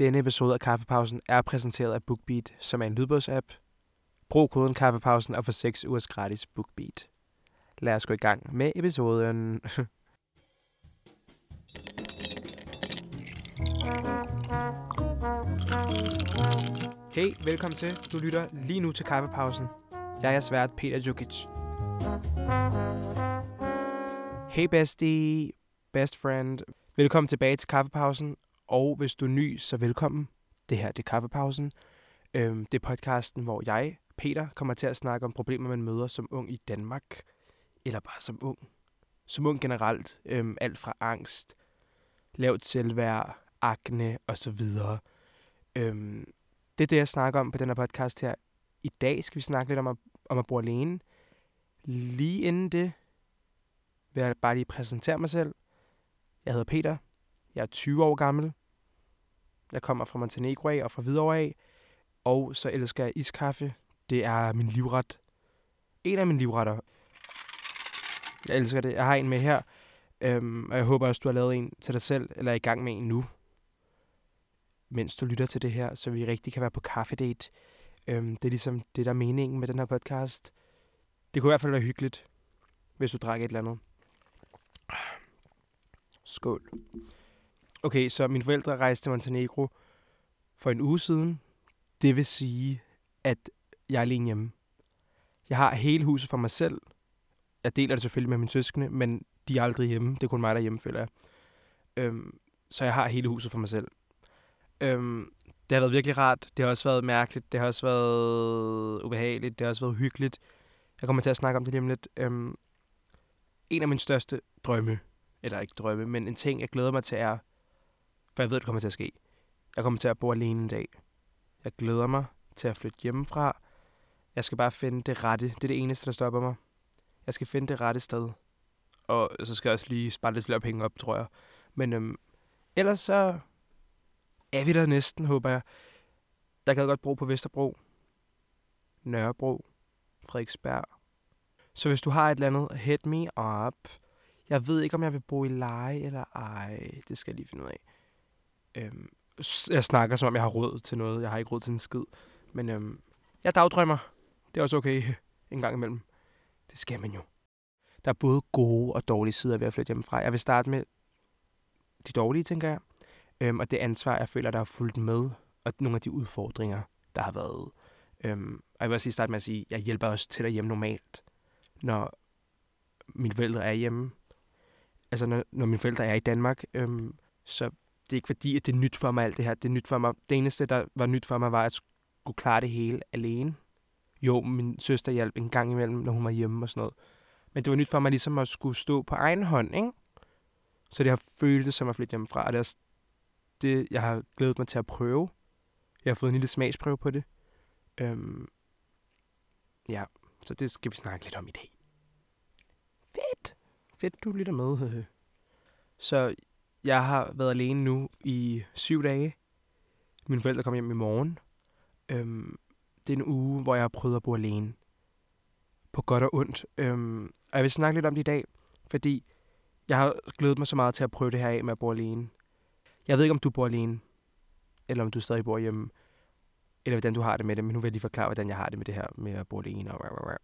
Denne episode af Kaffepausen er præsenteret af BookBeat, som er en lydbogsapp. Brug koden Kaffepausen og få 6 ugers gratis BookBeat. Lad os gå i gang med episoden. Hey, velkommen til. Du lytter lige nu til Kaffepausen. Jeg er svært Peter Jukic. Hey bestie, best friend. Velkommen tilbage til Kaffepausen. Og hvis du er ny, så velkommen. Det her det er Kaffepausen. Øhm, det er podcasten, hvor jeg, Peter, kommer til at snakke om problemer, man møder som ung i Danmark. Eller bare som ung. Som ung generelt. Øhm, alt fra angst, lavt selvværd, akne osv. Øhm, det er det, jeg snakker om på den her podcast her. I dag skal vi snakke lidt om at, om at bo alene. Lige inden det vil jeg bare lige præsentere mig selv. Jeg hedder Peter. Jeg er 20 år gammel. Jeg kommer fra Montenegro af og fra Hvidovre af. Og så elsker jeg iskaffe. Det er min livret. En af mine livretter. Jeg elsker det. Jeg har en med her. Øhm, og jeg håber også, du har lavet en til dig selv, eller er i gang med en nu. Mens du lytter til det her, så vi rigtig kan være på kaffedate. Øhm, det er ligesom det, der er meningen med den her podcast. Det kunne i hvert fald være hyggeligt, hvis du drak et eller andet. Skål. Okay, så mine forældre rejste til Montenegro for en uge siden. Det vil sige, at jeg er alene hjemme. Jeg har hele huset for mig selv. Jeg deler det selvfølgelig med mine søskende, men de er aldrig hjemme. Det er kun mig, der hjemme, føler jeg. Øhm, så jeg har hele huset for mig selv. Øhm, det har været virkelig rart. Det har også været mærkeligt. Det har også været ubehageligt. Det har også været hyggeligt. Jeg kommer til at snakke om det lige om lidt. Øhm, en af mine største drømme, eller ikke drømme, men en ting, jeg glæder mig til er, for jeg ved, det kommer til at ske. Jeg kommer til at bo alene en dag. Jeg glæder mig til at flytte hjemmefra. Jeg skal bare finde det rette. Det er det eneste, der stopper mig. Jeg skal finde det rette sted. Og så skal jeg også lige spare lidt flere penge op, tror jeg. Men øhm, ellers så er vi der næsten, håber jeg. Der kan godt bo på Vesterbro, Nørrebro, Frederiksberg. Så hvis du har et eller andet, hit me up. Jeg ved ikke, om jeg vil bo i leje eller ej. Det skal jeg lige finde ud af. Øhm, jeg snakker, som om jeg har råd til noget. Jeg har ikke råd til en skid. Men øhm, jeg dagdrømmer. Det er også okay en gang imellem. Det skal man jo. Der er både gode og dårlige sider ved at flytte hjemmefra. Jeg vil starte med de dårlige, tænker jeg. Øhm, og det ansvar, jeg føler, der har fulgt med. Og nogle af de udfordringer, der har været. Øhm, og jeg vil også lige starte med at sige, at jeg hjælper også til derhjemme normalt, når mine forældre er hjemme. Altså, når, når mine forældre er i Danmark. Øhm, så det er ikke fordi, at det er nyt for mig alt det her. Det er nyt for mig. Det eneste, der var nyt for mig, var at skulle klare det hele alene. Jo, min søster hjalp en gang imellem, når hun var hjemme og sådan noget. Men det var nyt for mig ligesom at skulle stå på egen hånd, ikke? Så det har føltes som at flytte hjemmefra, og det er også det, jeg har glædet mig til at prøve. Jeg har fået en lille smagsprøve på det. Øhm, ja, så det skal vi snakke lidt om i dag. Fedt! Fedt, du lytter med. så jeg har været alene nu i syv dage. Mine forældre kommer hjem i morgen. Øhm, det er en uge, hvor jeg har prøvet at bo alene. På godt og ondt. Øhm, og jeg vil snakke lidt om det i dag, fordi jeg har glædet mig så meget til at prøve det her af med at bo alene. Jeg ved ikke, om du bor alene, eller om du stadig bor hjemme, eller hvordan du har det med det, men nu vil jeg lige forklare, hvordan jeg har det med det her med at bo alene. Og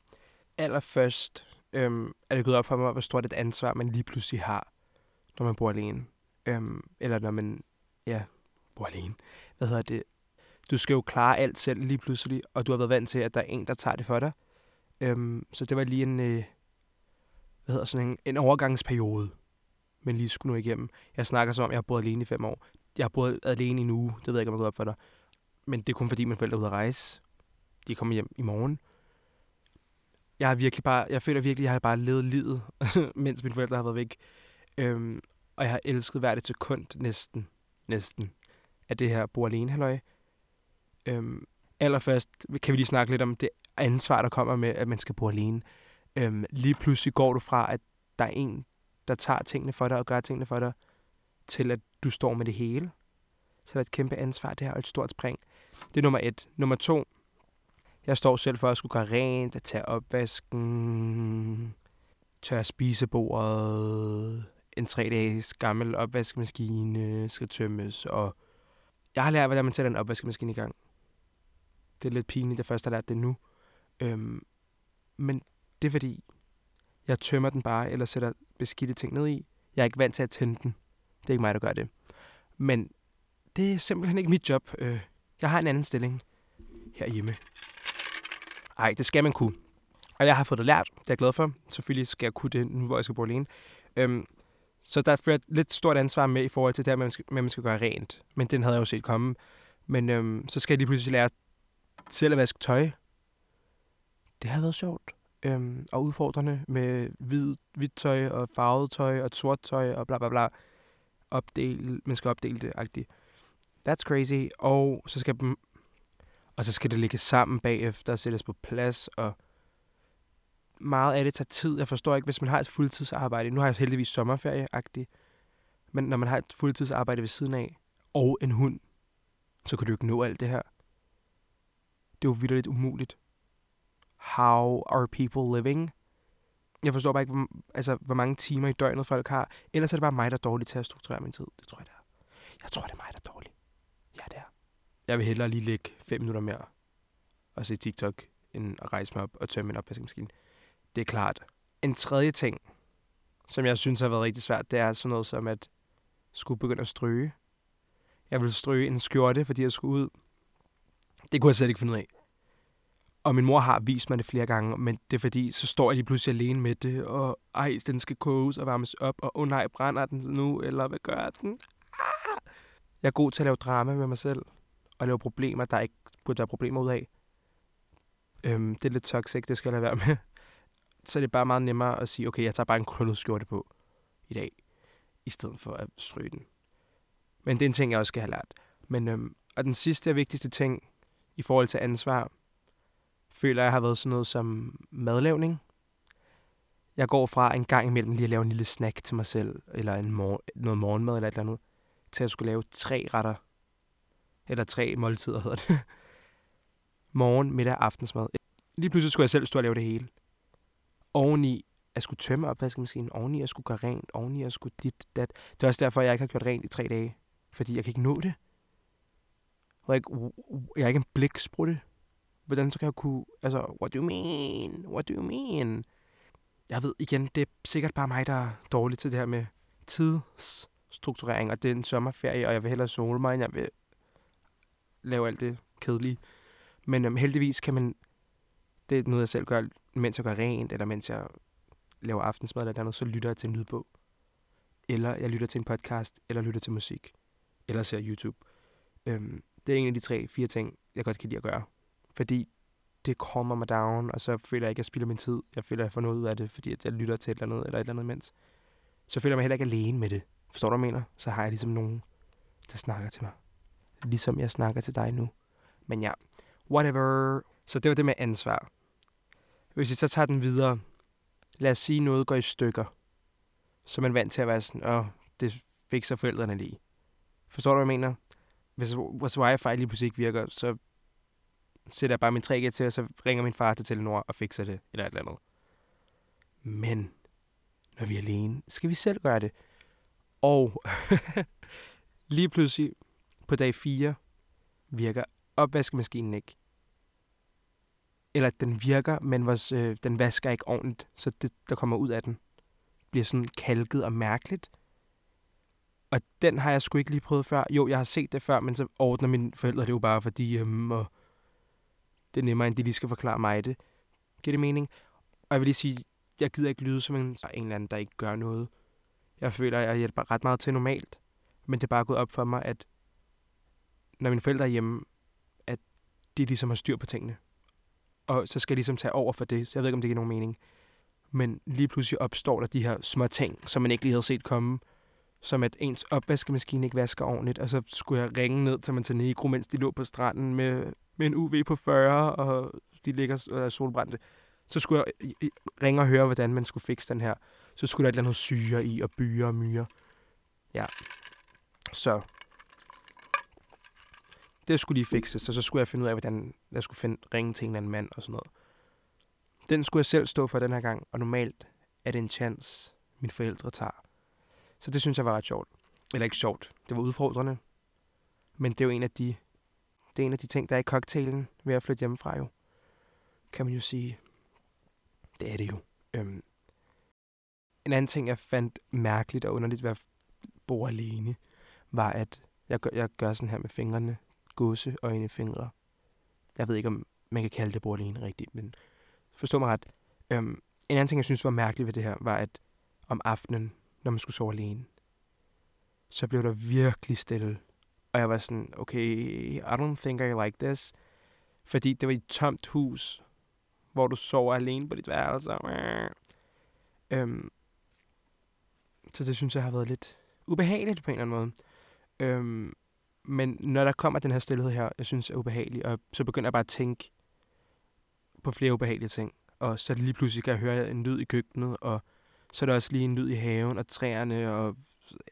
Allerførst øhm, er det gået op for mig, hvor stort et ansvar man lige pludselig har, når man bor alene. Øhm, eller når man, ja, bor alene. Hvad hedder det? Du skal jo klare alt selv lige pludselig, og du har været vant til, at der er en, der tager det for dig. Øhm, så det var lige en, øh, hvad hedder sådan en, en overgangsperiode, men lige skulle nu igennem. Jeg snakker som om, jeg har boet alene i fem år. Jeg har boet alene i en uge, det ved jeg ikke, om jeg går op for dig. Men det er kun fordi, mine forældre er ude at rejse. De kommer hjem i morgen. Jeg har virkelig bare, jeg føler virkelig, at jeg har bare levet livet, mens mine forældre har været væk. Øhm, og jeg har elsket hvert et sekund næsten, næsten, af det her bo alene halløj. Øhm, allerførst kan vi lige snakke lidt om det ansvar, der kommer med, at man skal bo alene. Øhm, lige pludselig går du fra, at der er en, der tager tingene for dig og gør tingene for dig, til at du står med det hele. Så der er et kæmpe ansvar det her, og et stort spring. Det er nummer et. Nummer to, jeg står selv for at skulle gøre rent, at tage opvasken, tørre spisebordet, en tre dages gammel opvaskemaskine øh, skal tømmes, og Jeg har lært, hvordan man sætter en opvaskemaskine i gang. Det er lidt pinligt, jeg først har lært det nu. Øhm, men det er fordi, jeg tømmer den bare, eller sætter beskidte ting ned i. Jeg er ikke vant til at tænde den. Det er ikke mig, der gør det. Men det er simpelthen ikke mit job. Øh, jeg har en anden stilling herhjemme. Ej, det skal man kunne. Og jeg har fået det lært. Det er jeg glad for. Selvfølgelig skal jeg kunne det, nu hvor jeg skal bo alene. Øhm, så der fører lidt stort ansvar med i forhold til det, her, med, at man skal gøre rent. Men den havde jeg jo set komme. Men øhm, så skal jeg lige pludselig lære selv at vaske tøj. Det har været sjovt. Øhm, og udfordrende med hvid, hvidt tøj og farvet tøj og sort tøj og bla bla bla. Opdele, man skal opdele det, agtigt. That's crazy. Og så skal dem, og så skal det ligge sammen bagefter og sættes på plads, og meget af det tager tid. Jeg forstår ikke, hvis man har et fuldtidsarbejde. Nu har jeg heldigvis sommerferieagtigt. Men når man har et fuldtidsarbejde ved siden af, og en hund, så kan du ikke nå alt det her. Det er jo vildt umuligt. How are people living? Jeg forstår bare ikke, hvor, altså, hvor mange timer i døgnet folk har. Ellers er det bare mig, der er dårlig til at strukturere min tid. Det tror jeg, det er. Jeg tror, det er mig, der er dårlig. Ja, det er. Jeg vil hellere lige lægge fem minutter mere og se TikTok, end at rejse mig op og tømme min opvaskemaskine. Det er klart. En tredje ting, som jeg synes har været rigtig svært, det er sådan noget som at skulle begynde at stryge. Jeg vil stryge en skjorte, fordi jeg skulle ud. Det kunne jeg slet ikke finde ud af. Og min mor har vist mig det flere gange, men det er fordi, så står jeg lige pludselig alene med det, og ej, den skal koges og varmes op, og oh nej, brænder den nu, eller hvad gør den? Ah! Jeg er god til at lave drama med mig selv, og lave problemer, der ikke burde være problemer ud af. Øhm, det er lidt toxic, det skal jeg lade være med. Så det bare meget nemmere at sige, okay, jeg tager bare en krøllet skjorte på i dag, i stedet for at stryge den. Men det er en ting, jeg også skal have lært. Men, øhm, og den sidste og vigtigste ting i forhold til ansvar, føler jeg har været sådan noget som madlavning. Jeg går fra en gang imellem lige at lave en lille snack til mig selv, eller en mor- noget morgenmad eller et eller andet, til at skulle lave tre retter. Eller tre måltider hedder det. Morgen, middag aftensmad. Lige pludselig skulle jeg selv stå og lave det hele. Oveni at skulle tømme opvaskemaskinen, oveni at skulle gøre rent, oveni at skulle dit, dat. Det er også derfor, jeg ikke har gjort rent i tre dage. Fordi jeg kan ikke nå det. Like, jeg er ikke en bliksprutte. Hvordan så kan jeg kunne... Altså, what do you mean? What do you mean? Jeg ved igen, det er sikkert bare mig, der er dårlig til det her med tidsstrukturering, og det er en sommerferie, og jeg vil hellere sole mig, end jeg vil lave alt det kedelige. Men øhm, heldigvis kan man... Det er noget, jeg selv gør, mens jeg gør rent, eller mens jeg laver aftensmad eller andet, så lytter jeg til en lydbog. Eller jeg lytter til en podcast, eller lytter til musik. Eller ser YouTube. Øhm, det er en af de tre, fire ting, jeg godt kan lide at gøre. Fordi det kommer mig down, og så føler jeg ikke, at jeg spilder min tid. Jeg føler, at jeg får noget ud af det, fordi at jeg lytter til et eller andet, eller et eller andet imens. Så føler jeg mig heller ikke alene med det. Forstår du, hvad jeg mener? Så har jeg ligesom nogen, der snakker til mig. Ligesom jeg snakker til dig nu. Men ja, whatever. Så det var det med ansvar. Hvis vi så tager den videre. Lad os sige, noget går i stykker. Så er man vant til at være sådan, åh, det fikser forældrene lige. Forstår du, hvad jeg mener? Hvis, vores wifi lige pludselig ikke virker, så sætter jeg bare min 3G til, og så ringer min far til Telenor og fikser det, eller et eller andet. Men, når vi er alene, skal vi selv gøre det. Og lige pludselig på dag 4 virker opvaskemaskinen ikke. Eller den virker, men vores, øh, den vasker ikke ordentligt, så det, der kommer ud af den, bliver sådan kalket og mærkeligt. Og den har jeg sgu ikke lige prøvet før. Jo, jeg har set det før, men så ordner mine forældre det jo bare, fordi øhm, og det er nemmere, end de lige skal forklare mig det. Giver det mening? Og jeg vil lige sige, jeg gider ikke lyde som en, en eller anden, der ikke gør noget. Jeg føler, at jeg hjælper ret meget til normalt. Men det er bare gået op for mig, at når mine forældre er hjemme, at de ligesom har styr på tingene. Og så skal jeg ligesom tage over for det. Så jeg ved ikke, om det giver nogen mening. Men lige pludselig opstår der de her små ting, som man ikke lige havde set komme. Som at ens opvaskemaskine ikke vasker ordentligt, og så skulle jeg ringe ned til Montenegro, mens de lå på stranden med med en UV på 40, og de ligger og er solbrændte. Så skulle jeg ringe og høre, hvordan man skulle fikse den her. Så skulle der et eller andet syre i, og byer og myre. Ja. Så. Det skulle lige fikses, og så skulle jeg finde ud af, hvordan jeg skulle finde, ringe til en eller anden mand og sådan noget. Den skulle jeg selv stå for den her gang, og normalt er det en chance, mine forældre tager. Så det synes jeg var ret sjovt. Eller ikke sjovt, det var udfordrende. Men det er jo en af de, det er en af de ting, der er i cocktailen ved at flytte hjemmefra jo. Kan man jo sige. Det er det jo. Øhm. En anden ting, jeg fandt mærkeligt og underligt ved at bo alene, var, at jeg gør, jeg gør sådan her med fingrene. Gåse. Jeg ved ikke, om man kan kalde det bo rigtigt, men forstå mig ret. Øhm, en anden ting, jeg synes var mærkeligt ved det her, var, at om aftenen, når man skulle sove alene, så blev der virkelig stille. Og jeg var sådan, okay, I don't think I like this. Fordi det var et tomt hus, hvor du sover alene på dit værelse. Øhm, så det synes jeg har været lidt ubehageligt på en eller anden måde. Øhm, men når der kommer den her stillhed her, jeg synes er ubehagelig, og så begynder jeg bare at tænke på flere ubehagelige ting. Og så er det lige pludselig, kan jeg høre en lyd i køkkenet, og så er der også lige en lyd i haven og træerne, og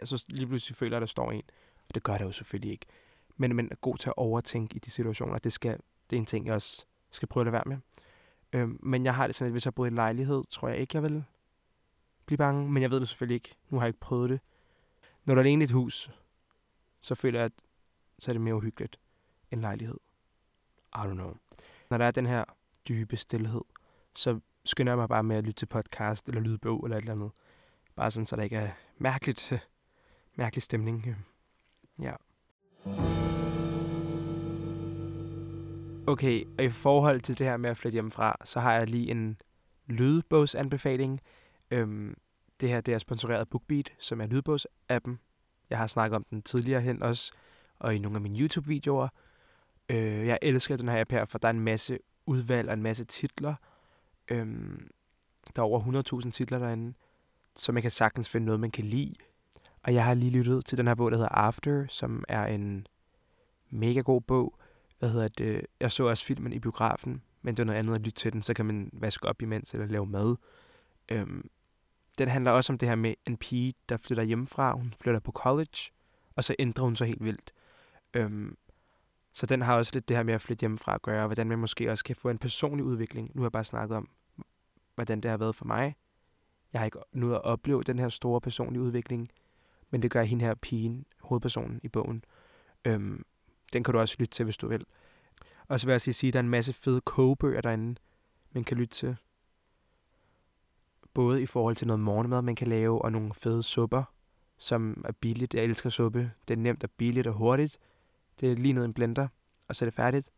så lige pludselig føler at der står en. Og det gør der jo selvfølgelig ikke. Men man er god til at overtænke i de situationer. Det, skal, det er en ting, jeg også skal prøve at lade være med. Øhm, men jeg har det sådan, at hvis jeg boede i en lejlighed, tror jeg ikke, jeg vil blive bange. Men jeg ved det selvfølgelig ikke. Nu har jeg ikke prøvet det. Når der er alene et hus, så føler jeg, at så er det mere uhyggeligt end lejlighed. I don't know. Når der er den her dybe stillhed, så skynder jeg mig bare med at lytte til podcast eller lydbog eller et eller andet. Bare sådan, så der ikke er mærkeligt, mærkelig stemning. Ja. Okay, og i forhold til det her med at flytte hjemmefra, så har jeg lige en lydbogsanbefaling. Øhm, det her det er sponsoreret af BookBeat, som er lydbogsappen. Jeg har snakket om den tidligere hen også, og i nogle af mine YouTube-videoer. Øh, jeg elsker den her app her, for der er en masse udvalg og en masse titler. Øh, der er over 100.000 titler derinde, så man kan sagtens finde noget, man kan lide. Og jeg har lige lyttet til den her bog, der hedder After, som er en mega god bog. Hvad hedder det? Jeg så også filmen i biografen, men det er noget andet at lytte til den, så kan man vaske op imens eller lave mad. Øhm, den handler også om det her med en pige, der flytter hjemmefra. Hun flytter på college, og så ændrer hun sig helt vildt. Øhm, så den har også lidt det her med at flytte hjemmefra at gøre, og hvordan man måske også kan få en personlig udvikling. Nu har jeg bare snakket om, hvordan det har været for mig. Jeg har ikke nu at opleve den her store personlige udvikling, men det gør hende her pigen, hovedpersonen i bogen. Øhm, den kan du også lytte til, hvis du vil. Og så vil jeg sige, at der er en masse fede kogebøger derinde, man kan lytte til. Både i forhold til noget morgenmad, man kan lave, og nogle fede supper, som er billigt. Jeg elsker suppe. Det er nemt og billigt og hurtigt. Det er lige noget en blender, og så er det færdigt.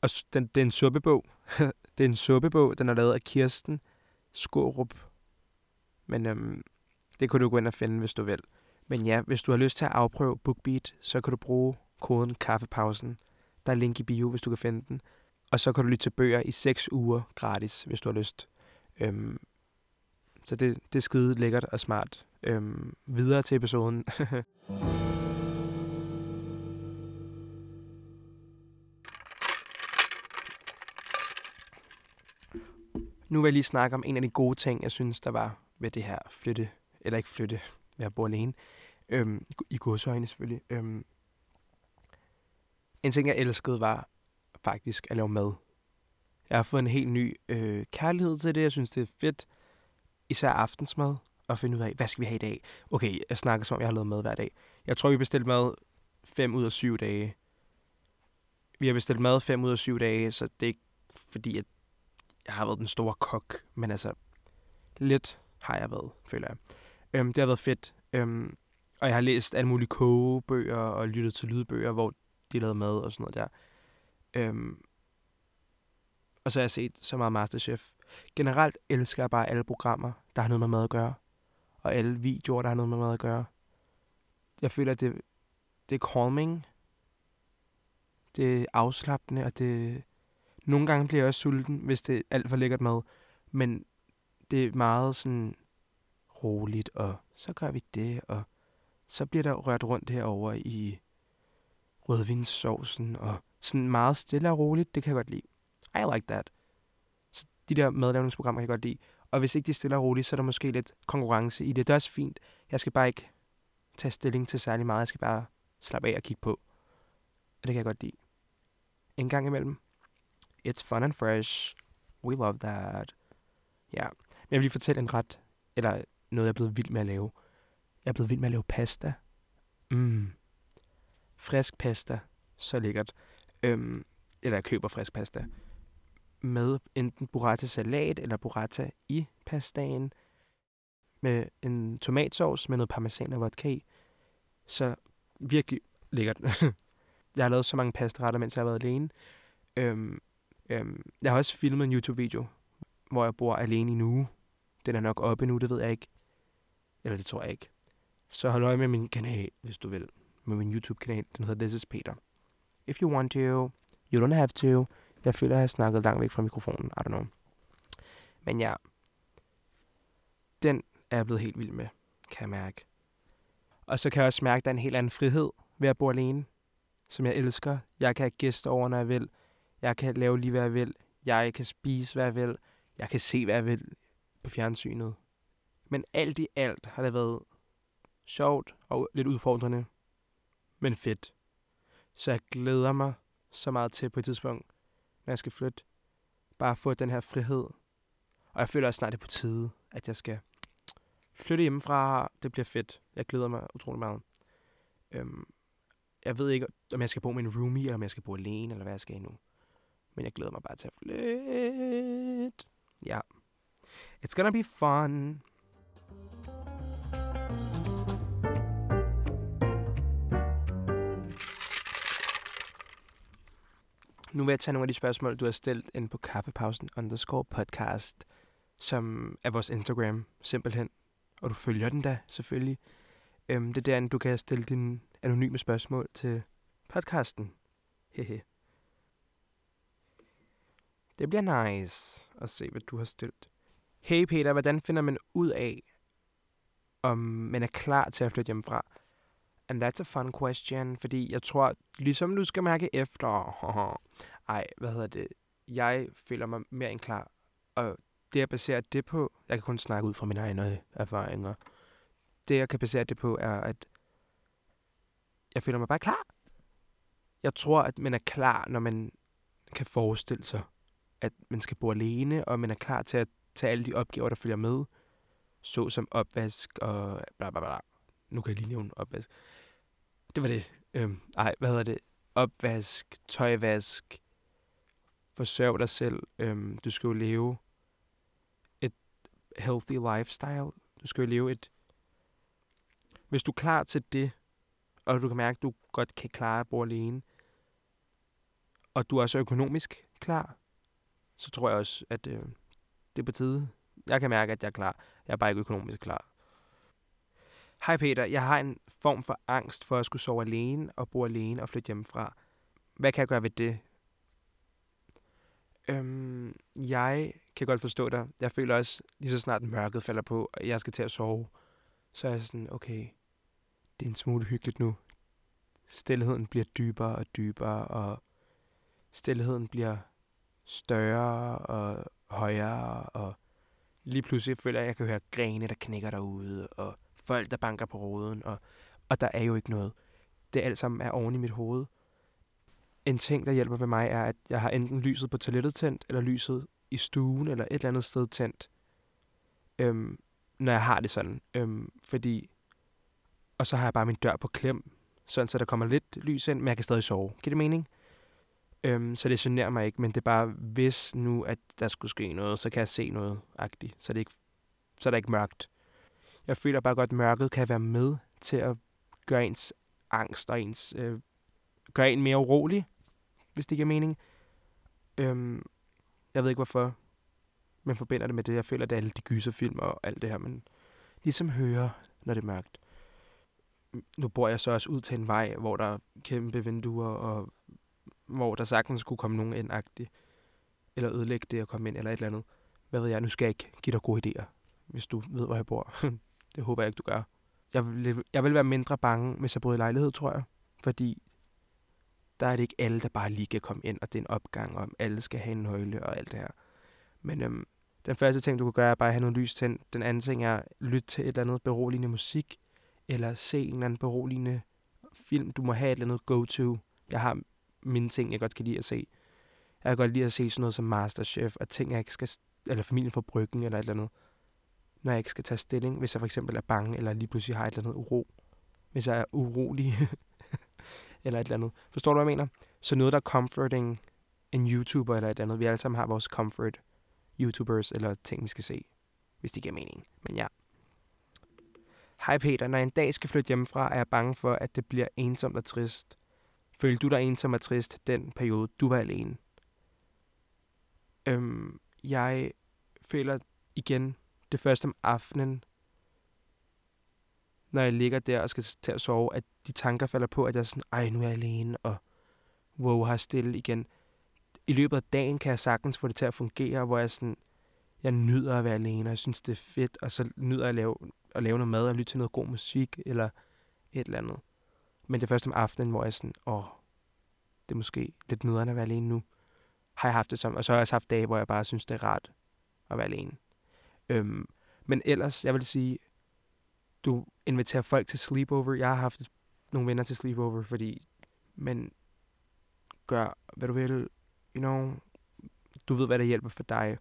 Og den, det er en suppebog. det er en suppebog, den er lavet af Kirsten Skårup. Men øhm, det kan du gå ind og finde, hvis du vil. Men ja, hvis du har lyst til at afprøve BookBeat, så kan du bruge koden kaffepausen. Der er link i bio, hvis du kan finde den. Og så kan du lytte til bøger i 6 uger gratis, hvis du har lyst. Øhm, så det, det er skide lækkert og smart. Øhm, videre til episoden. nu vil jeg lige snakke om en af de gode ting, jeg synes, der var ved det her flytte, eller ikke flytte, ved at bo alene, øhm, i godsøjne selvfølgelig. Øhm, en ting, jeg elskede, var faktisk at lave mad. Jeg har fået en helt ny øh, kærlighed til det. Jeg synes, det er fedt, især aftensmad, at finde ud af, hvad skal vi have i dag? Okay, jeg snakker som om, jeg har lavet mad hver dag. Jeg tror, vi bestilte mad 5 ud af 7 dage. Vi har bestilt mad 5 ud af 7 dage, så det er ikke fordi, at jeg har været den store kok, men altså, lidt har jeg været, føler jeg. Øhm, det har været fedt. Øhm, og jeg har læst alle mulige kogebøger og lyttet til lydbøger, hvor de lavede mad og sådan noget der. Øhm, og så har jeg set så meget Masterchef. Generelt elsker jeg bare alle programmer, der har noget med mad at gøre. Og alle videoer, der har noget med mad at gøre. Jeg føler, at det, det er calming. Det er afslappende, og det... Nogle gange bliver jeg også sulten, hvis det er alt for lækkert mad. Men det er meget sådan roligt, og så gør vi det, og så bliver der rørt rundt herover i rødvinssovsen, og sådan meget stille og roligt, det kan jeg godt lide. I like that. Så de der madlavningsprogrammer kan jeg godt lide. Og hvis ikke de er stille og roligt, så er der måske lidt konkurrence i det. Det er også fint. Jeg skal bare ikke tage stilling til særlig meget. Jeg skal bare slappe af og kigge på. Og det kan jeg godt lide. En gang imellem. It's fun and fresh. We love that. Ja. Men jeg vil lige fortælle en ret, eller noget, jeg er blevet vild med at lave. Jeg er blevet vild med at lave pasta. Mm. frisk pasta. Så lækkert. Øhm, eller jeg køber frisk pasta. Med enten burrata salat eller burrata i pastaen. Med en tomatsauce med noget parmesan og vodka i. Så virkelig lækkert. jeg har lavet så mange pastaretter, mens jeg har været alene. Øhm, øhm, jeg har også filmet en YouTube-video, hvor jeg bor alene i en uge. Den er nok oppe nu, det ved jeg ikke. Eller det tror jeg ikke. Så hold øje med min kanal, hvis du vil. Med min YouTube-kanal. Den hedder This is Peter. If you want to, you don't have to. Jeg føler, at jeg har snakket langt væk fra mikrofonen. I don't know. Men ja, den er jeg blevet helt vild med, kan jeg mærke. Og så kan jeg også mærke, at der er en helt anden frihed ved at bo alene, som jeg elsker. Jeg kan have gæster over, når jeg vil. Jeg kan lave lige, hvad jeg vil. Jeg kan spise, hvad jeg vil. Jeg kan se, hvad jeg vil på fjernsynet. Men alt i alt har det været sjovt og lidt udfordrende, men fedt. Så jeg glæder mig så meget til på et tidspunkt, når jeg skal flytte. Bare få den her frihed. Og jeg føler også snart, det er på tide, at jeg skal flytte hjemmefra. Det bliver fedt. Jeg glæder mig utrolig meget. Øhm, jeg ved ikke, om jeg skal bo med en roomie, eller om jeg skal bo alene, eller hvad jeg skal endnu. Men jeg glæder mig bare til at flytte. Ja. It's gonna be fun. Nu vil jeg tage nogle af de spørgsmål, du har stillet ind på kaffepausen underscore podcast, som er vores Instagram, simpelthen. Og du følger den da, selvfølgelig. Øhm, det er derinde, du kan stille dine anonyme spørgsmål til podcasten. Hehe. Det bliver nice at se, hvad du har stillet. Hey Peter, hvordan finder man ud af, om man er klar til at flytte hjemmefra? And that's a fun question, fordi jeg tror, ligesom du skal mærke efter, ej, hvad hedder det, jeg føler mig mere end klar, og det jeg baserer det på, jeg kan kun snakke ud fra mine egne erfaringer, det jeg kan basere det på er, at jeg føler mig bare klar. Jeg tror, at man er klar, når man kan forestille sig, at man skal bo alene, og man er klar til at tage alle de opgaver, der følger med, så som opvask og bla bla bla. Nu kan jeg lige nævne opvask. Det var det. Øhm, ej, hvad hedder det? Opvask, tøjvask, forsørg dig selv. Øhm, du skal jo leve et healthy lifestyle. Du skal jo leve et... Hvis du er klar til det, og du kan mærke, at du godt kan klare at bo alene, og du er så økonomisk klar, så tror jeg også, at øh, det er på tide. Jeg kan mærke, at jeg er klar. Jeg er bare ikke økonomisk klar. Hej Peter, jeg har en form for angst for at skulle sove alene og bo alene og flytte hjemmefra. Hvad kan jeg gøre ved det? Øhm, jeg kan godt forstå dig. Jeg føler også, lige så snart mørket falder på, og jeg skal til at sove, så er jeg sådan, okay, det er en smule hyggeligt nu. Stilheden bliver dybere og dybere, og stilheden bliver større og højere, og lige pludselig føler jeg, at jeg kan høre grene, der knækker derude, og folk, der banker på roden, og, og der er jo ikke noget. Det alt sammen er oven i mit hoved. En ting, der hjælper ved mig, er, at jeg har enten lyset på toilettet tændt, eller lyset i stuen, eller et eller andet sted tændt, øhm, når jeg har det sådan. Øhm, fordi, og så har jeg bare min dør på klem, sådan så der kommer lidt lys ind, men jeg kan stadig sove. Giver det mening? Øhm, så det generer mig ikke, men det er bare, hvis nu, at der skulle ske noget, så kan jeg se noget agtigt. Så, det er ikke, så er ikke mørkt. Jeg føler bare godt, at mørket kan være med til at gøre ens angst og ens... Øh, gøre en mere urolig, hvis det giver mening. Øhm, jeg ved ikke hvorfor, men forbinder det med det. Jeg føler, at det er alle de gyserfilm og alt det her, men ligesom hører, når det er mørkt. Nu bor jeg så også ud til en vej, hvor der er kæmpe vinduer, og hvor der sagtens skulle komme nogen ind eller ødelægge det og komme ind, eller et eller andet. Hvad ved jeg, nu skal jeg ikke give dig gode idéer, hvis du ved, hvor jeg bor. det håber jeg ikke, du gør. Jeg vil, jeg vil være mindre bange, hvis jeg boede i lejlighed, tror jeg. Fordi der er det ikke alle, der bare lige kan komme ind, og det er en opgang, og alle skal have en nøgle og alt det her. Men øhm, den første ting, du kan gøre, er bare at have noget lys tændt. Den anden ting er at lytte til et eller andet beroligende musik, eller se en eller anden beroligende film. Du må have et eller andet go-to. Jeg har mine ting, jeg godt kan lide at se. Jeg kan godt lide at se sådan noget som Masterchef, og ting, jeg ikke skal, eller familien for bryggen, eller et eller andet. Når jeg ikke skal tage stilling, hvis jeg for eksempel er bange, eller lige pludselig har et eller andet uro. Hvis jeg er urolig. eller et eller andet. Forstår du, hvad jeg mener? Så noget, der er comforting en YouTuber eller et eller andet. Vi alle sammen har vores comfort YouTubers eller ting, vi skal se, hvis det giver mening. Men ja. Hej Peter, når jeg en dag skal flytte hjemmefra, er jeg bange for, at det bliver ensomt og trist. Følte du dig ensom og trist den periode, du var alene? Øhm, jeg føler igen det første om aftenen, når jeg ligger der og skal til at sove, at de tanker falder på, at jeg er sådan, ej, nu er jeg alene, og wow, har stille igen. I løbet af dagen kan jeg sagtens få det til at fungere, hvor jeg sådan, jeg nyder at være alene, og jeg synes, det er fedt, og så nyder jeg at lave, at lave noget mad og lytte til noget god musik, eller et eller andet. Men det er først om aftenen, hvor jeg sådan, åh, det er måske lidt nederen at være alene nu. Har jeg haft det som, og så har jeg også haft dage, hvor jeg bare synes, det er rart at være alene. Øhm, men ellers, jeg vil sige, du inviterer folk til sleepover. Jeg har haft nogle venner til sleepover, fordi, men gør, hvad du vil, you know, du ved, hvad der hjælper for dig.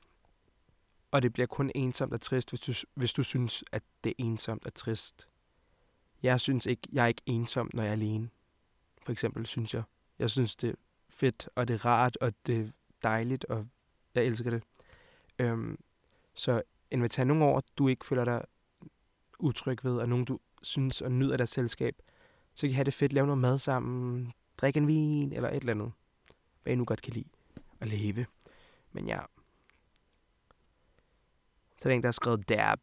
Og det bliver kun ensomt og trist, hvis du, hvis du synes, at det er ensomt og trist. Jeg synes ikke, jeg er ikke ensom, når jeg er alene. For eksempel, synes jeg. Jeg synes, det er fedt, og det er rart, og det er dejligt, og jeg elsker det. Øhm, så inviter nogen over, du ikke føler dig utryg ved, og nogen, du synes og nyder deres selskab, så kan I have det fedt, lave noget mad sammen, drikke en vin, eller et eller andet. Hvad I nu godt kan lide at leve. Men ja. Så er der en, der har skrevet dab.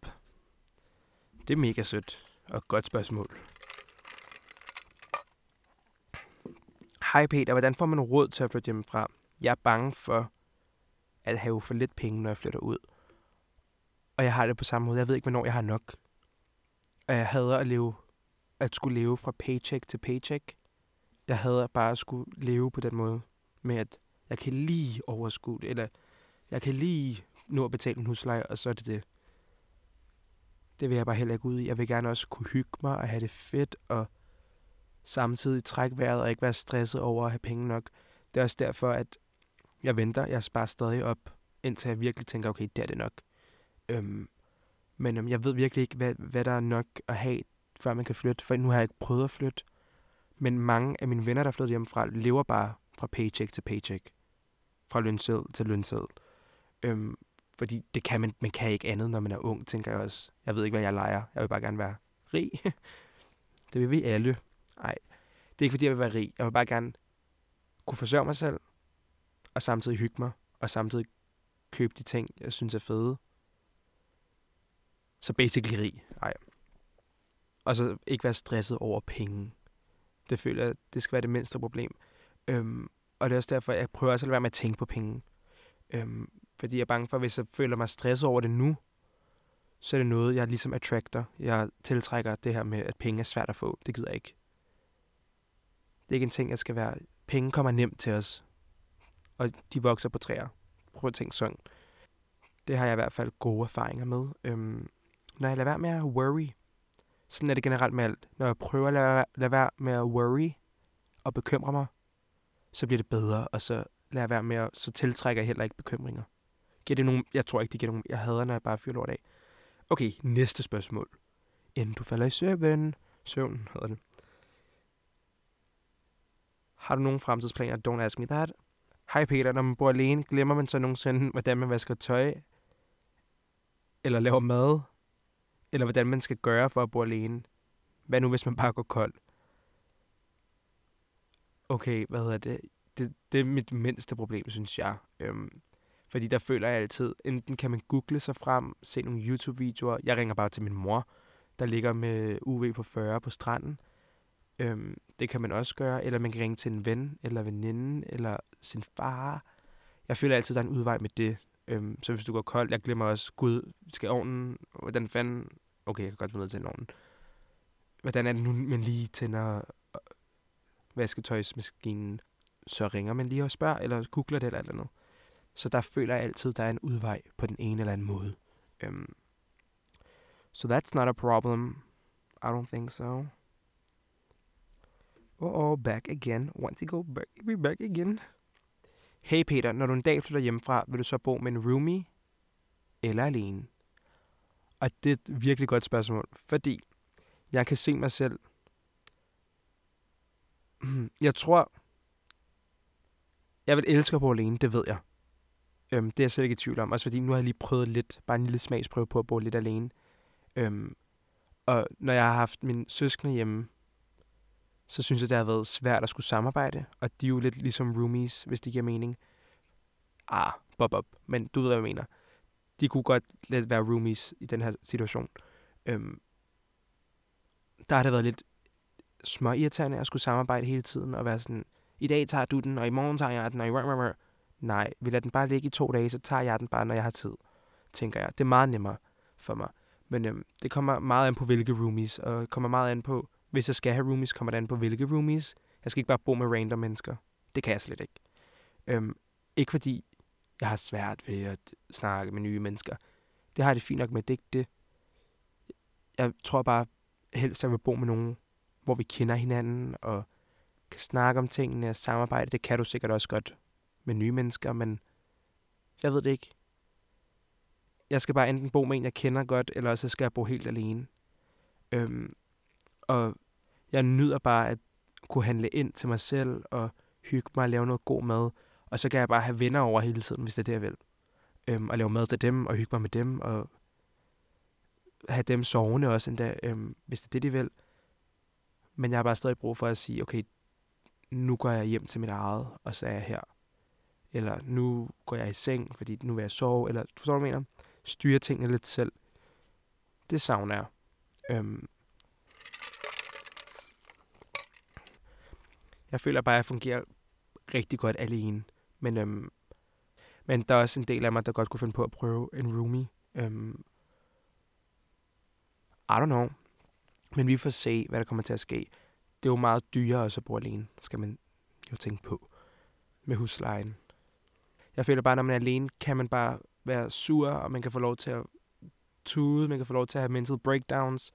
Det er mega sødt, og et godt spørgsmål. Hej Peter, hvordan får man råd til at flytte hjemmefra? Jeg er bange for at have for lidt penge, når jeg flytter ud. Og jeg har det på samme måde. Jeg ved ikke, hvornår jeg har nok. Og jeg hader at leve, at skulle leve fra paycheck til paycheck. Jeg hader bare at skulle leve på den måde. Med at jeg kan lige overskue det, eller jeg kan lige nå at betale en husleje, og så er det det. Det vil jeg bare heller ikke ud i. Jeg vil gerne også kunne hygge mig og have det fedt, og samtidig trække vejret og ikke være stresset over at have penge nok. Det er også derfor, at jeg venter. Jeg sparer stadig op, indtil jeg virkelig tænker, okay, det er det nok. Øhm, men øhm, jeg ved virkelig ikke, hvad, hvad der er nok at have, før man kan flytte. For nu har jeg ikke prøvet at flytte. Men mange af mine venner, der er flyttet hjemmefra, lever bare fra paycheck til paycheck. Fra lønseddel til lønseddel. Øhm, fordi det kan man, man kan ikke andet, når man er ung, tænker jeg også. Jeg ved ikke, hvad jeg leger. Jeg vil bare gerne være rig. det vil vi alle. Nej, det er ikke fordi, jeg vil være rig. Jeg vil bare gerne kunne forsørge mig selv, og samtidig hygge mig, og samtidig købe de ting, jeg synes er fede. Så basically rig. Nej. Og så ikke være stresset over penge. Det føler jeg, det skal være det mindste problem. Øhm, og det er også derfor, jeg prøver også at lade være med at tænke på penge. Øhm, fordi jeg er bange for, at hvis jeg føler mig stresset over det nu, så er det noget, jeg ligesom attracter. Jeg tiltrækker det her med, at penge er svært at få. Det gider jeg ikke. Det er ikke en ting, jeg skal være... Penge kommer nemt til os. Og de vokser på træer. Prøv at tænke sådan. Det har jeg i hvert fald gode erfaringer med. Øhm, når jeg lader være med at worry, sådan er det generelt med alt. Når jeg prøver at lade, lade være med at worry og bekymre mig, så bliver det bedre, og så lader jeg være med at, så tiltrækker jeg heller ikke bekymringer. Giver det nogen, jeg tror ikke, det giver nogen, jeg hader, når jeg bare fyrer lort af. Okay, næste spørgsmål. Inden du falder i søvn, søvn hedder det. Har du nogen fremtidsplaner? Don't ask me that. Hej Peter, når man bor alene, glemmer man så nogensinde, hvordan man vasker tøj? Eller laver mad? Eller hvordan man skal gøre for at bo alene? Hvad nu, hvis man bare går kold? Okay, hvad hedder det? Det, det er mit mindste problem, synes jeg. Øhm, fordi der føler jeg altid, enten kan man google sig frem, se nogle YouTube-videoer. Jeg ringer bare til min mor, der ligger med UV på 40 på stranden. Øhm, det kan man også gøre, eller man kan ringe til en ven, eller veninde, eller sin far. Jeg føler altid, der er en udvej med det. Øhm, så hvis du går kold, jeg glemmer også, gud, skal ovnen, hvordan fanden, okay, jeg kan godt få noget til ovnen. Hvordan er det nu, man lige tænder øh, vasketøjsmaskinen? Så ringer man lige og spørger, eller googler det eller eller andet. Så der føler jeg altid, der er en udvej på den ene eller anden måde. Um, so that's not a problem. I don't think so. Oh, oh, back again. Want to go back, be back again. Hey Peter, når du en dag flytter hjemmefra, vil du så bo med en roomie eller alene? Og det er et virkelig godt spørgsmål, fordi jeg kan se mig selv Jeg tror, jeg vil elske at bo alene, det ved jeg. Øhm, det er jeg slet ikke i tvivl om. Også fordi nu har jeg lige prøvet lidt, bare en lille smagsprøve på at bo lidt alene. Øhm, og når jeg har haft min søskende hjemme, så synes jeg, det har været svært at skulle samarbejde. Og de er jo lidt ligesom roomies, hvis det giver mening. Ah, bob op. Men du ved, hvad jeg mener. De kunne godt lidt være roomies i den her situation. Øhm, der har det været lidt små irriterende at skulle samarbejde hele tiden og være sådan, i dag tager du den, og i morgen tager jeg den, og i morgen... Nej, vi lader den bare ligge i to dage, så tager jeg den bare, når jeg har tid, tænker jeg. Det er meget nemmere for mig. Men øhm, det kommer meget an på, hvilke roomies, og kommer meget an på, hvis jeg skal have roomies, kommer det an på, hvilke roomies. Jeg skal ikke bare bo med random mennesker. Det kan jeg slet ikke. Øhm, ikke fordi jeg har svært ved at snakke med nye mennesker. Det har jeg det fint nok med. Det ikke det. Jeg tror bare helst, jeg vil bo med nogen, hvor vi kender hinanden, og kan snakke om tingene og samarbejde. Det kan du sikkert også godt med nye mennesker, men jeg ved det ikke. Jeg skal bare enten bo med en, jeg kender godt, eller så skal jeg bo helt alene. Øhm, og jeg nyder bare at kunne handle ind til mig selv og hygge mig og lave noget god mad. Og så kan jeg bare have venner over hele tiden, hvis det er det, jeg vil. Øhm, og lave mad til dem og hygge mig med dem og have dem sovende også endda, øhm, hvis det er det, de vil. Men jeg har bare stadig brug for at sige, okay, nu går jeg hjem til mit eget, og så er jeg her. Eller nu går jeg i seng, fordi nu vil jeg sove, eller forstår du, hvad jeg mener? Styre tingene lidt selv. Det savner jeg. Øhm. Jeg føler bare, at jeg fungerer rigtig godt alene. Men, øhm, men der er også en del af mig, der godt kunne finde på at prøve en roomie. Øhm. I don't know. Men vi får se, hvad der kommer til at ske. Det er jo meget dyrere også at bo alene, skal man jo tænke på med huslejen. Jeg føler bare, når man er alene, kan man bare være sur, og man kan få lov til at tude, man kan få lov til at have mental breakdowns,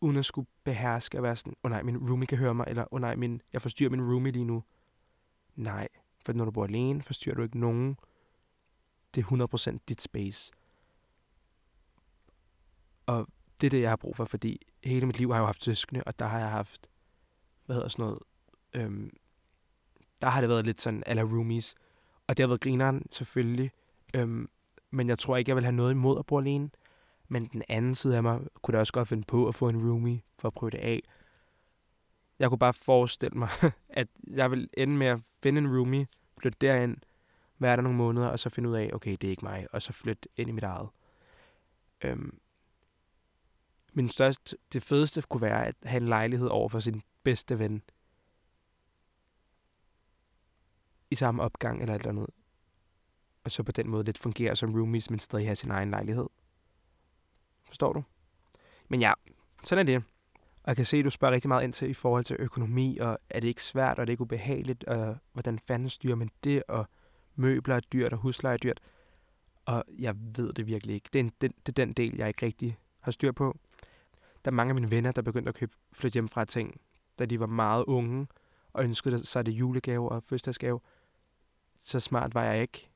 uden at skulle beherske at være sådan, åh oh, nej, min roomie kan høre mig, eller åh oh, nej, min, jeg forstyrrer min roomie lige nu. Nej, for når du bor alene, forstyrrer du ikke nogen. Det er 100% dit space. Og det er det, jeg har brug for, fordi hele mit liv har jeg jo haft søskende, og der har jeg haft, hvad hedder sådan noget, øhm, der har det været lidt sådan, eller roomies. Og det har været grineren, selvfølgelig. Øhm, men jeg tror ikke, jeg vil have noget imod at bo alene. Men den anden side af mig kunne da også godt finde på at få en roomie for at prøve det af. Jeg kunne bare forestille mig, at jeg vil ende med at finde en roomie, flytte derind, være der nogle måneder, og så finde ud af, okay, det er ikke mig, og så flytte ind i mit eget. Øhm, min største, det fedeste kunne være at have en lejlighed over for sin bedste ven. I samme opgang eller et eller andet. Og så på den måde lidt fungere som roomies, men stadig have sin egen lejlighed. Forstår du? Men ja, sådan er det. Og jeg kan se, at du spørger rigtig meget ind til i forhold til økonomi, og er det ikke svært, og er det ikke ubehageligt, og hvordan fanden styrer man det, og møbler er dyrt, og husleje er dyrt. Og jeg ved det virkelig ikke. Det er, en, det, det er den del, jeg ikke rigtig har styr på. Der er mange af mine venner, der begyndte at købe flytte hjem fra ting, da de var meget unge, og ønskede sig det julegave og fødselsdagsgave. Så smart var jeg ikke.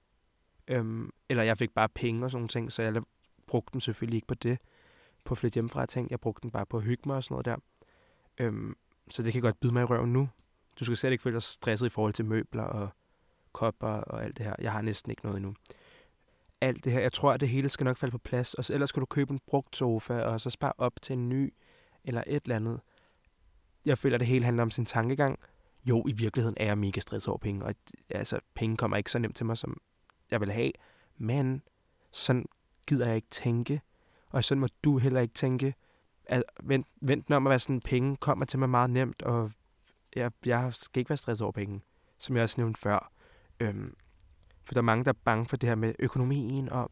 Øhm, eller jeg fik bare penge og sådan nogle ting, så jeg brugte dem selvfølgelig ikke på det, på at flytte hjemmefra fra ting. Jeg brugte dem bare på at hygge mig og sådan noget der. Øhm, så det kan godt bide mig i røven nu. Du skal slet ikke føle dig stresset i forhold til møbler og kopper og alt det her. Jeg har næsten ikke noget endnu. Alt det her, jeg tror, at det hele skal nok falde på plads, og ellers skal du købe en brugt sofa, og så spare op til en ny, eller et eller andet. Jeg føler, at det hele handler om sin tankegang. Jo, i virkeligheden er jeg mega stresset over penge, og altså, penge kommer ikke så nemt til mig, som jeg vil have. Men sådan gider jeg ikke tænke, og sådan må du heller ikke tænke. At, vent, vent om at være sådan, penge kommer til mig meget nemt, og jeg, jeg skal ikke være stresset over penge, som jeg også nævnte før. Øhm, for der er mange, der er bange for det her med økonomien, og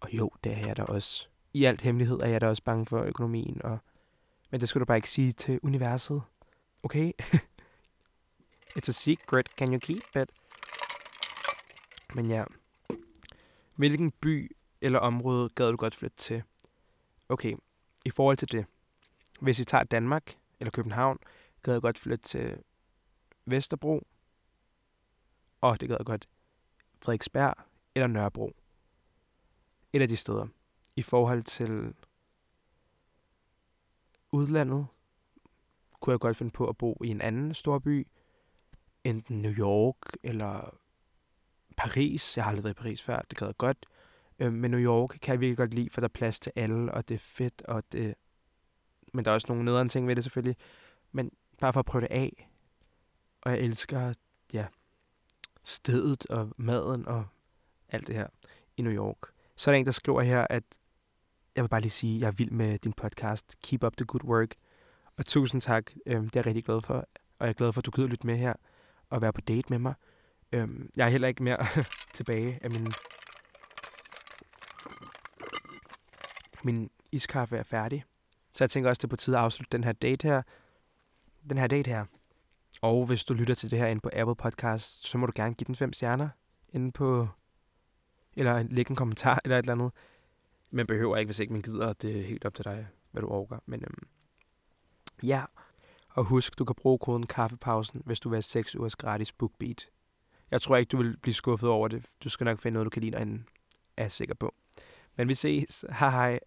og jo, det er jeg da også. I alt hemmelighed er jeg da også bange for økonomien, og men det skal du bare ikke sige til universet. Okay? It's a secret. Can you keep it? Men ja. Hvilken by eller område gad du godt flytte til? Okay, i forhold til det. Hvis I tager Danmark eller København, gad jeg godt flytte til Vesterbro. Og det gad jeg godt Frederiksberg eller Nørrebro. Et af de steder. I forhold til udlandet kunne jeg godt finde på at bo i en anden stor by. Enten New York eller Paris. Jeg har aldrig været i Paris før, det gad jeg godt. Øh, men New York kan jeg virkelig godt lide, for der er plads til alle, og det er fedt, og det... Men der er også nogle nederen ting ved det selvfølgelig. Men bare for at prøve det af. Og jeg elsker, ja, stedet og maden og alt det her i New York. Så er der en, der skriver her, at jeg vil bare lige sige, at jeg er vild med din podcast. Keep up the good work. Og tusind tak. Øhm, det er jeg rigtig glad for. Og jeg er glad for, at du gider lytte med her og være på date med mig. Øhm, jeg er heller ikke mere tilbage af min... Min iskaffe er færdig. Så jeg tænker også, det er på tide at afslutte den her date her. Den her date her. Og hvis du lytter til det her inde på Apple Podcast, så må du gerne give den fem stjerner inde på... Eller lægge en kommentar eller et eller andet. Man behøver ikke, hvis ikke man gider. Det er helt op til dig, hvad du overgår. Men øhm, ja. Og husk, du kan bruge koden kaffepausen, hvis du vil have 6 ugers gratis BookBeat. Jeg tror ikke, du vil blive skuffet over det. Du skal nok finde noget, du kan lide derinde, er jeg sikker på. Men vi ses. Hej hej.